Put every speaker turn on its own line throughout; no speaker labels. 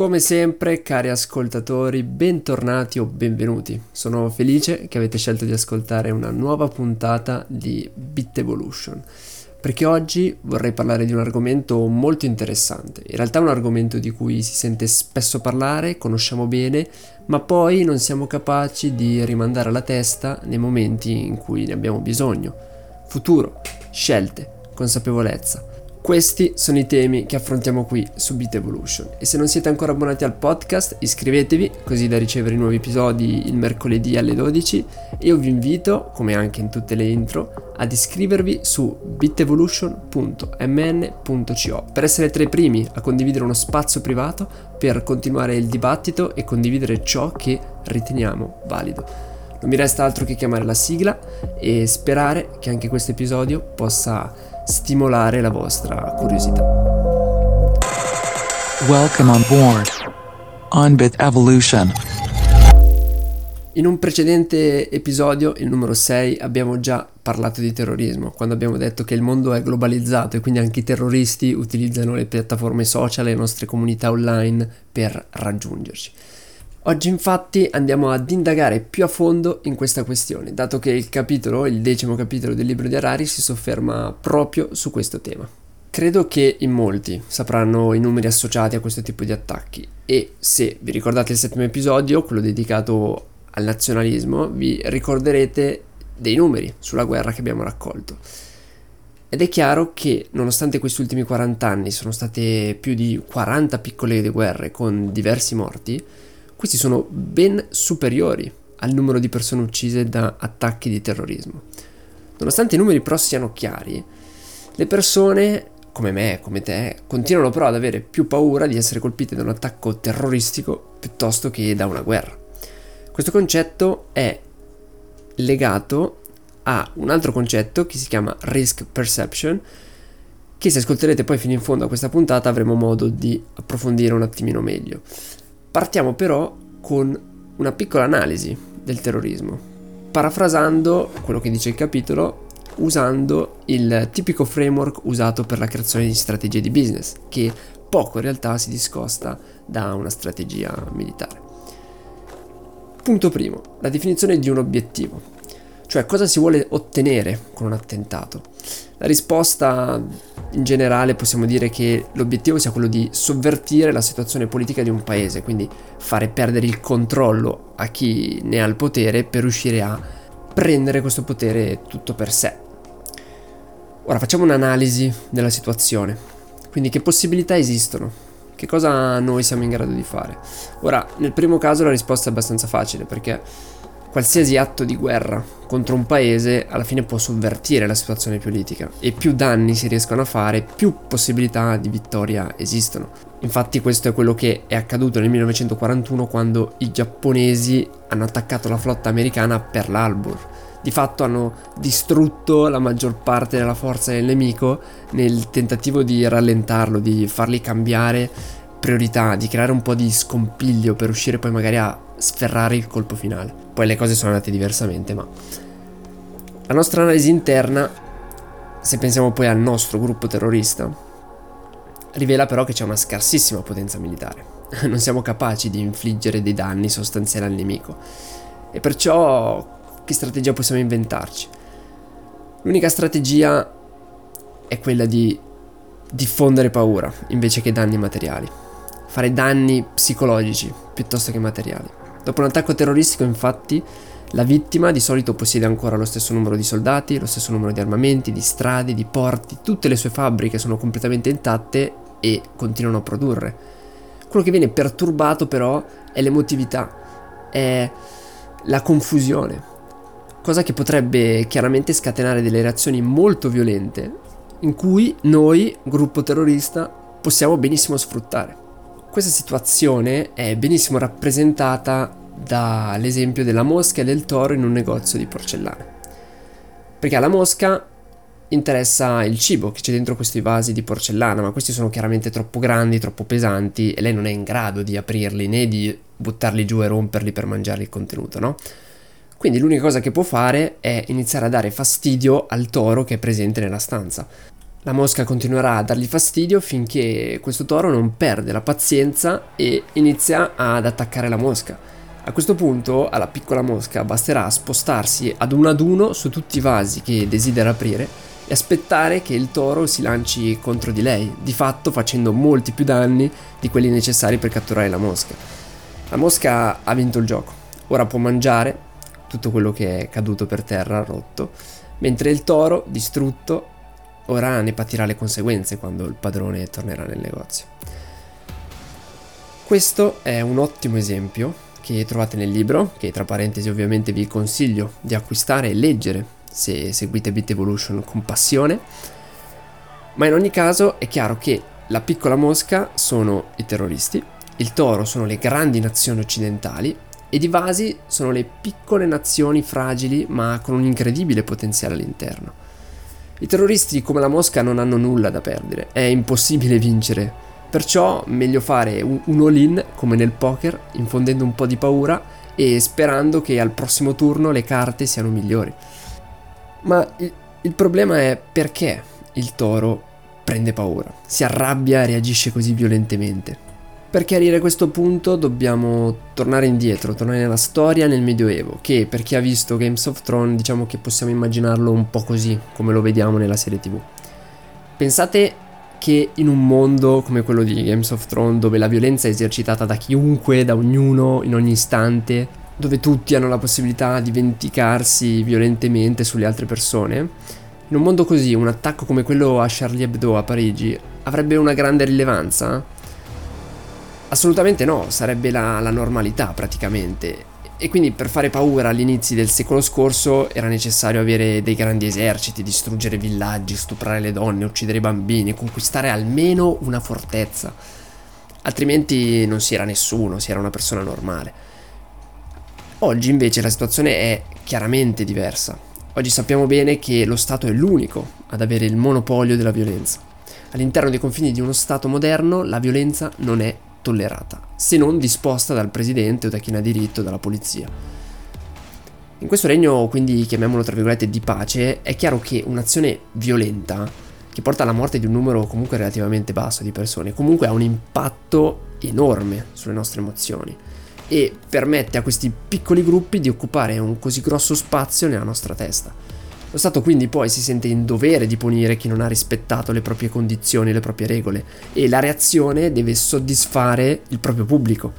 Come sempre, cari ascoltatori, bentornati o benvenuti. Sono felice che avete scelto di ascoltare una nuova puntata di Bit Evolution, perché oggi vorrei parlare di un argomento molto interessante. In realtà è un argomento di cui si sente spesso parlare, conosciamo bene, ma poi non siamo capaci di rimandare alla testa nei momenti in cui ne abbiamo bisogno. Futuro, scelte, consapevolezza. Questi sono i temi che affrontiamo qui su Beat Evolution e se non siete ancora abbonati al podcast iscrivetevi così da ricevere i nuovi episodi il mercoledì alle 12 e io vi invito, come anche in tutte le intro, ad iscrivervi su bitevolution.mn.co per essere tra i primi a condividere uno spazio privato per continuare il dibattito e condividere ciò che riteniamo valido. Non mi resta altro che chiamare la sigla e sperare che anche questo episodio possa stimolare la vostra curiosità.
Welcome on board on Bit Evolution.
In un precedente episodio, il numero 6, abbiamo già parlato di terrorismo, quando abbiamo detto che il mondo è globalizzato e quindi anche i terroristi utilizzano le piattaforme social e le nostre comunità online per raggiungerci. Oggi infatti andiamo ad indagare più a fondo in questa questione, dato che il capitolo, il decimo capitolo del libro di Harari, si sofferma proprio su questo tema. Credo che in molti sapranno i numeri associati a questo tipo di attacchi e se vi ricordate il settimo episodio, quello dedicato al nazionalismo, vi ricorderete dei numeri sulla guerra che abbiamo raccolto. Ed è chiaro che nonostante questi ultimi 40 anni sono state più di 40 piccole guerre con diversi morti, questi sono ben superiori al numero di persone uccise da attacchi di terrorismo. Nonostante i numeri però siano chiari, le persone, come me, come te, continuano però ad avere più paura di essere colpite da un attacco terroristico piuttosto che da una guerra. Questo concetto è legato a un altro concetto che si chiama risk perception, che se ascolterete poi fino in fondo a questa puntata avremo modo di approfondire un attimino meglio. Partiamo però con una piccola analisi del terrorismo, parafrasando quello che dice il capitolo usando il tipico framework usato per la creazione di strategie di business, che poco in realtà si discosta da una strategia militare. Punto primo, la definizione di un obiettivo. Cioè cosa si vuole ottenere con un attentato? La risposta in generale possiamo dire che l'obiettivo sia quello di sovvertire la situazione politica di un paese, quindi fare perdere il controllo a chi ne ha il potere per riuscire a prendere questo potere tutto per sé. Ora facciamo un'analisi della situazione. Quindi che possibilità esistono? Che cosa noi siamo in grado di fare? Ora, nel primo caso la risposta è abbastanza facile perché qualsiasi atto di guerra contro un paese alla fine può sovvertire la situazione politica e più danni si riescono a fare, più possibilità di vittoria esistono. Infatti questo è quello che è accaduto nel 1941 quando i giapponesi hanno attaccato la flotta americana a Pearl Harbor. Di fatto hanno distrutto la maggior parte della forza del nemico nel tentativo di rallentarlo, di farli cambiare priorità, di creare un po' di scompiglio per riuscire poi magari a sferrare il colpo finale. Poi le cose sono andate diversamente, ma la nostra analisi interna, se pensiamo poi al nostro gruppo terrorista, rivela però che c'è una scarsissima potenza militare. Non siamo capaci di infliggere dei danni sostanziali al nemico. E perciò che strategia possiamo inventarci? L'unica strategia è quella di diffondere paura invece che danni materiali fare danni psicologici piuttosto che materiali. Dopo un attacco terroristico, infatti, la vittima di solito possiede ancora lo stesso numero di soldati, lo stesso numero di armamenti, di strade, di porti, tutte le sue fabbriche sono completamente intatte e continuano a produrre. Quello che viene perturbato però è l'emotività, è la confusione, cosa che potrebbe chiaramente scatenare delle reazioni molto violente in cui noi, gruppo terrorista, possiamo benissimo sfruttare. Questa situazione è benissimo rappresentata dall'esempio della mosca e del toro in un negozio di porcellana. Perché alla mosca interessa il cibo che c'è dentro questi vasi di porcellana, ma questi sono chiaramente troppo grandi, troppo pesanti e lei non è in grado di aprirli né di buttarli giù e romperli per mangiare il contenuto, no? Quindi l'unica cosa che può fare è iniziare a dare fastidio al toro che è presente nella stanza. La mosca continuerà a dargli fastidio finché questo toro non perde la pazienza e inizia ad attaccare la mosca. A questo punto alla piccola mosca basterà spostarsi ad uno ad uno su tutti i vasi che desidera aprire e aspettare che il toro si lanci contro di lei, di fatto facendo molti più danni di quelli necessari per catturare la mosca. La mosca ha vinto il gioco, ora può mangiare tutto quello che è caduto per terra, rotto, mentre il toro, distrutto, ora ne patirà le conseguenze quando il padrone tornerà nel negozio. Questo è un ottimo esempio che trovate nel libro, che tra parentesi ovviamente vi consiglio di acquistare e leggere se seguite Bit Evolution con passione. Ma in ogni caso è chiaro che la piccola mosca sono i terroristi, il toro sono le grandi nazioni occidentali ed i vasi sono le piccole nazioni fragili ma con un incredibile potenziale all'interno. I terroristi come la mosca non hanno nulla da perdere, è impossibile vincere Perciò meglio fare un, all-in come nel poker, infondendo un po' di paura e sperando che al prossimo turno le carte siano migliori. Ma il, il problema è perché il toro prende paura, si arrabbia e reagisce così violentemente. Per chiarire questo punto dobbiamo tornare indietro, tornare nella storia nel Medioevo, che per chi ha visto Games of Thrones diciamo che possiamo immaginarlo un po' così, come lo vediamo nella serie tv. Pensate che in un mondo come quello di Games of Thrones, dove la violenza è esercitata da chiunque, da ognuno, in ogni istante, dove tutti hanno la possibilità di vendicarsi violentemente sulle altre persone, in un mondo così, un attacco come quello a Charlie Hebdo a Parigi avrebbe una grande rilevanza? Assolutamente no, sarebbe la, la normalità praticamente. E quindi per fare paura all'inizio del secolo scorso era necessario avere dei grandi eserciti, distruggere villaggi, stuprare le donne, uccidere i bambini, conquistare almeno una fortezza. Altrimenti non si era nessuno, si era una persona normale. Oggi invece la situazione è chiaramente diversa. Oggi sappiamo bene che lo Stato è l'unico ad avere il monopolio della violenza. All'interno dei confini di uno Stato moderno la violenza non è tollerata, se non disposta dal presidente o da chi ne ha diritto, dalla polizia. In questo regno, quindi chiamiamolo tra virgolette di pace, è chiaro che un'azione violenta, che porta alla morte di un numero comunque relativamente basso di persone, comunque ha un impatto enorme sulle nostre emozioni e permette a questi piccoli gruppi di occupare un così grosso spazio nella nostra testa. Lo Stato quindi poi si sente in dovere di punire chi non ha rispettato le proprie condizioni, le proprie regole e la reazione deve soddisfare il proprio pubblico,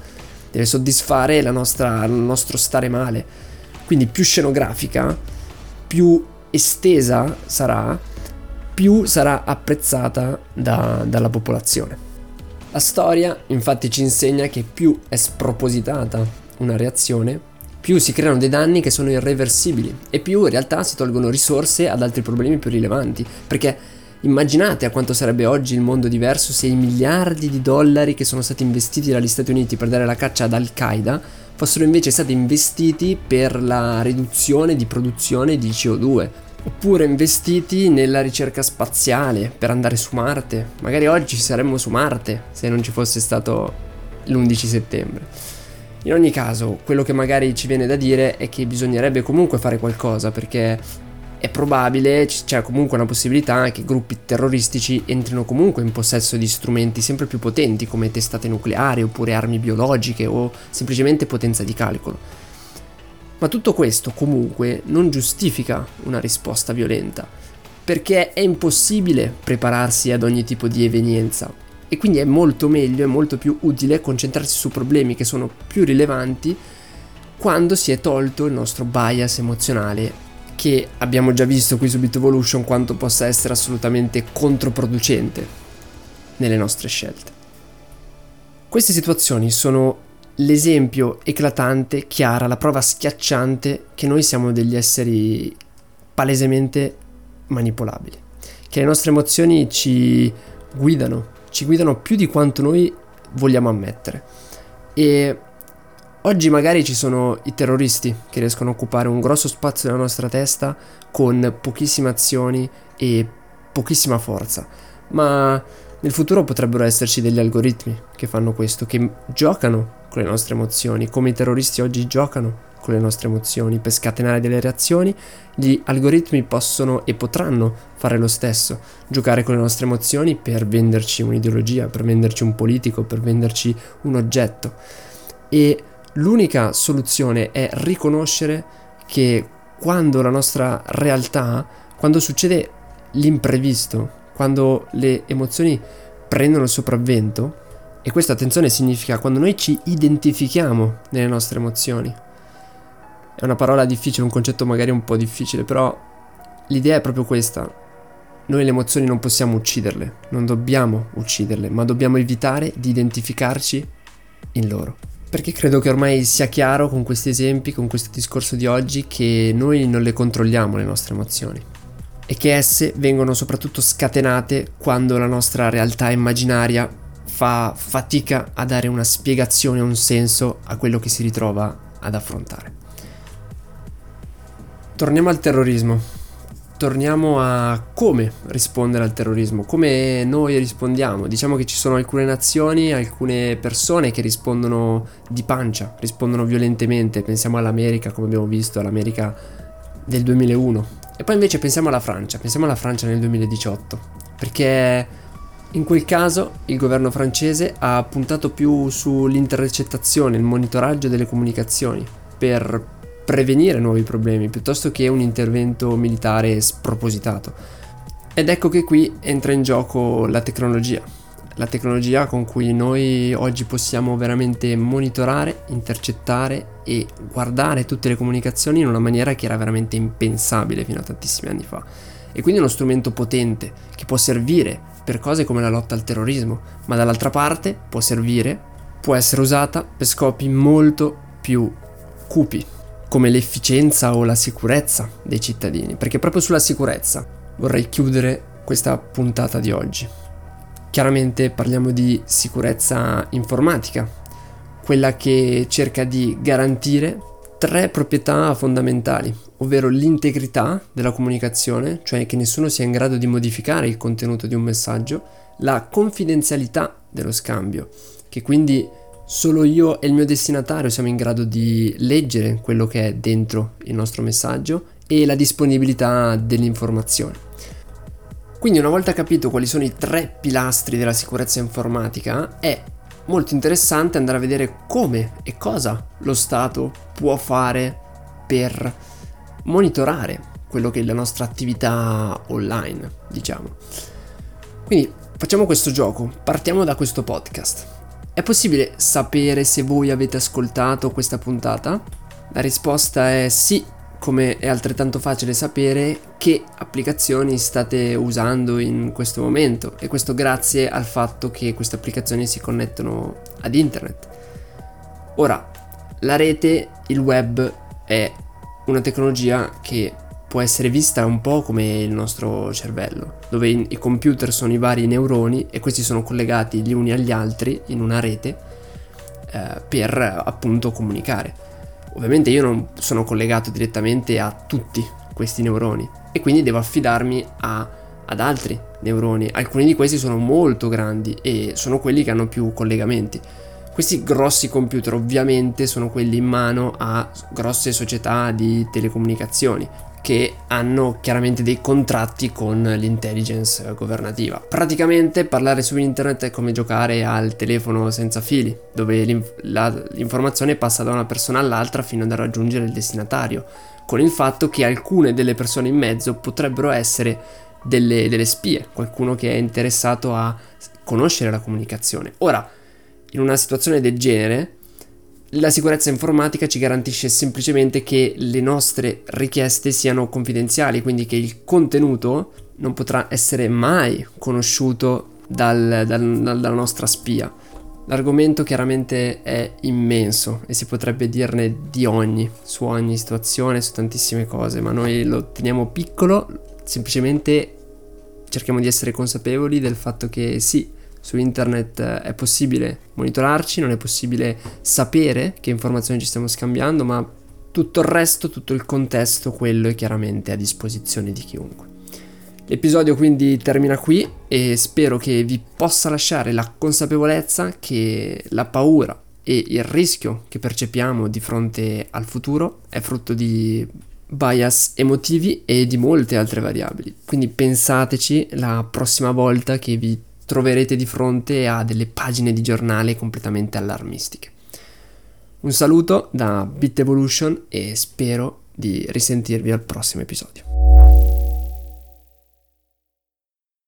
deve soddisfare nostra, il nostro stare male. Quindi più scenografica, più estesa sarà, più sarà apprezzata da, dalla popolazione. La storia infatti ci insegna che più è spropositata una reazione, più si creano dei danni che sono irreversibili e più in realtà si tolgono risorse ad altri problemi più rilevanti. Perché immaginate a quanto sarebbe oggi il mondo diverso se i miliardi di dollari che sono stati investiti dagli Stati Uniti per dare la caccia ad Al-Qaeda fossero invece stati investiti per la riduzione di produzione di CO2 oppure investiti nella ricerca spaziale per andare su Marte. Magari oggi saremmo su Marte se non ci fosse stato l'11 settembre. In ogni caso, quello che magari ci viene da dire è che bisognerebbe comunque fare qualcosa perché è probabile, c'è comunque una possibilità che gruppi terroristici entrino comunque in possesso di strumenti sempre più potenti come testate nucleari oppure armi biologiche o semplicemente potenza di calcolo. Ma tutto questo comunque non giustifica una risposta violenta, perché è impossibile prepararsi ad ogni tipo di evenienza e quindi è molto meglio, è molto più utile concentrarsi su problemi che sono più rilevanti quando si è tolto il nostro bias emozionale che abbiamo già visto qui su Bit Evolution quanto possa essere assolutamente controproducente nelle nostre scelte. Queste situazioni sono l'esempio eclatante, chiara, la prova schiacciante che noi siamo degli esseri palesemente manipolabili, che le nostre emozioni ci guidano, ci guidano più di quanto noi vogliamo ammettere. E oggi magari ci sono i terroristi che riescono a occupare un grosso spazio della nostra testa con pochissime azioni e pochissima forza, ma nel futuro potrebbero esserci degli algoritmi che fanno questo, che giocano con le nostre emozioni, come i terroristi oggi giocano con le nostre emozioni per scatenare delle reazioni, gli algoritmi possono e potranno fare lo stesso, giocare con le nostre emozioni per venderci un'ideologia, per venderci un politico, per venderci un oggetto. E l'unica soluzione è riconoscere che quando la nostra realtà, quando succede l'imprevisto, quando le emozioni prendono il sopravvento, e questa attenzione significa quando noi ci identifichiamo nelle nostre emozioni. È una parola difficile, un concetto magari un po' difficile, però l'idea è proprio questa. Noi le emozioni non possiamo ucciderle, non dobbiamo ucciderle, ma dobbiamo evitare di identificarci in loro. Perché credo che ormai sia chiaro con questi esempi, con questo discorso di oggi, che noi non le controlliamo le nostre emozioni e che esse vengono soprattutto scatenate quando la nostra realtà immaginaria fa fatica a dare una spiegazione, un senso a quello che si ritrova ad affrontare. Torniamo al terrorismo. Torniamo a come rispondere al terrorismo, come noi rispondiamo. Diciamo che ci sono alcune nazioni, alcune persone che rispondono di pancia, rispondono violentemente. Pensiamo all'America, come abbiamo visto, all'America del 2001. E poi invece pensiamo alla Francia, pensiamo alla Francia nel 2018. Perché in quel caso il governo francese ha puntato più sull'intercettazione, il monitoraggio delle comunicazioni per prevenire nuovi problemi piuttosto che un intervento militare spropositato. Ed ecco che qui entra in gioco la tecnologia, la tecnologia con cui noi oggi possiamo veramente monitorare, intercettare e guardare tutte le comunicazioni in una maniera che era veramente impensabile fino a tantissimi anni fa. E quindi uno strumento potente che può servire per cose come la lotta al terrorismo, ma dall'altra parte può servire, può essere usata per scopi molto più cupi, come l'efficienza o la sicurezza dei cittadini, perché proprio sulla sicurezza vorrei chiudere questa puntata di oggi. Chiaramente parliamo di sicurezza informatica, quella che cerca di garantire tre proprietà fondamentali, ovvero l'integrità della comunicazione, cioè che nessuno sia in grado di modificare il contenuto di un messaggio, la confidenzialità dello scambio, che quindi solo io e il mio destinatario siamo in grado di leggere quello che è dentro il nostro messaggio e la disponibilità dell'informazione. Quindi una volta capito quali sono i tre pilastri della sicurezza informatica, è molto interessante andare a vedere come e cosa lo Stato può fare per monitorare quello che è la nostra attività online, diciamo. Quindi facciamo questo gioco, partiamo da questo podcast. È possibile sapere se voi avete ascoltato questa puntata? La risposta è sì, come è altrettanto facile sapere che applicazioni state usando in questo momento e questo grazie al fatto che queste applicazioni si connettono ad internet. Ora, la rete, il web è una tecnologia che può essere vista un po' come il nostro cervello, dove i computer sono i vari neuroni e questi sono collegati gli uni agli altri in una rete eh, per appunto comunicare. Ovviamente io non sono collegato direttamente a tutti questi neuroni e quindi devo affidarmi a, ad altri neuroni. Alcuni di questi sono molto grandi e sono quelli che hanno più collegamenti. Questi grossi computer ovviamente sono quelli in mano a grosse società di telecomunicazioni che hanno chiaramente dei contratti con l'intelligence governativa. Praticamente parlare su internet è come giocare al telefono senza fili, dove l'inf- la, l'informazione passa da una persona all'altra fino ad raggiungere il destinatario, con il fatto che alcune delle persone in mezzo potrebbero essere delle, delle spie, qualcuno che è interessato a conoscere la comunicazione. Ora, in una situazione del genere, la sicurezza informatica ci garantisce semplicemente che le nostre richieste siano confidenziali, quindi che il contenuto non potrà essere mai conosciuto dal, dal, dalla nostra spia. L'argomento chiaramente è immenso e si potrebbe dirne di ogni, su ogni situazione, su tantissime cose, ma noi lo teniamo piccolo, semplicemente cerchiamo di essere consapevoli del fatto che sì, su internet eh, è possibile monitorarci, non è possibile sapere che informazioni ci stiamo scambiando, ma tutto il resto, tutto il contesto, quello è chiaramente a disposizione di chiunque. L'episodio quindi termina qui e spero che vi possa lasciare la consapevolezza che la paura e il rischio che percepiamo di fronte al futuro è frutto di bias emotivi e di molte altre variabili. Quindi pensateci la prossima volta che vi troverete di fronte a delle pagine di giornale completamente allarmistiche. Un saluto da Bit Evolution e spero di risentirvi al prossimo episodio.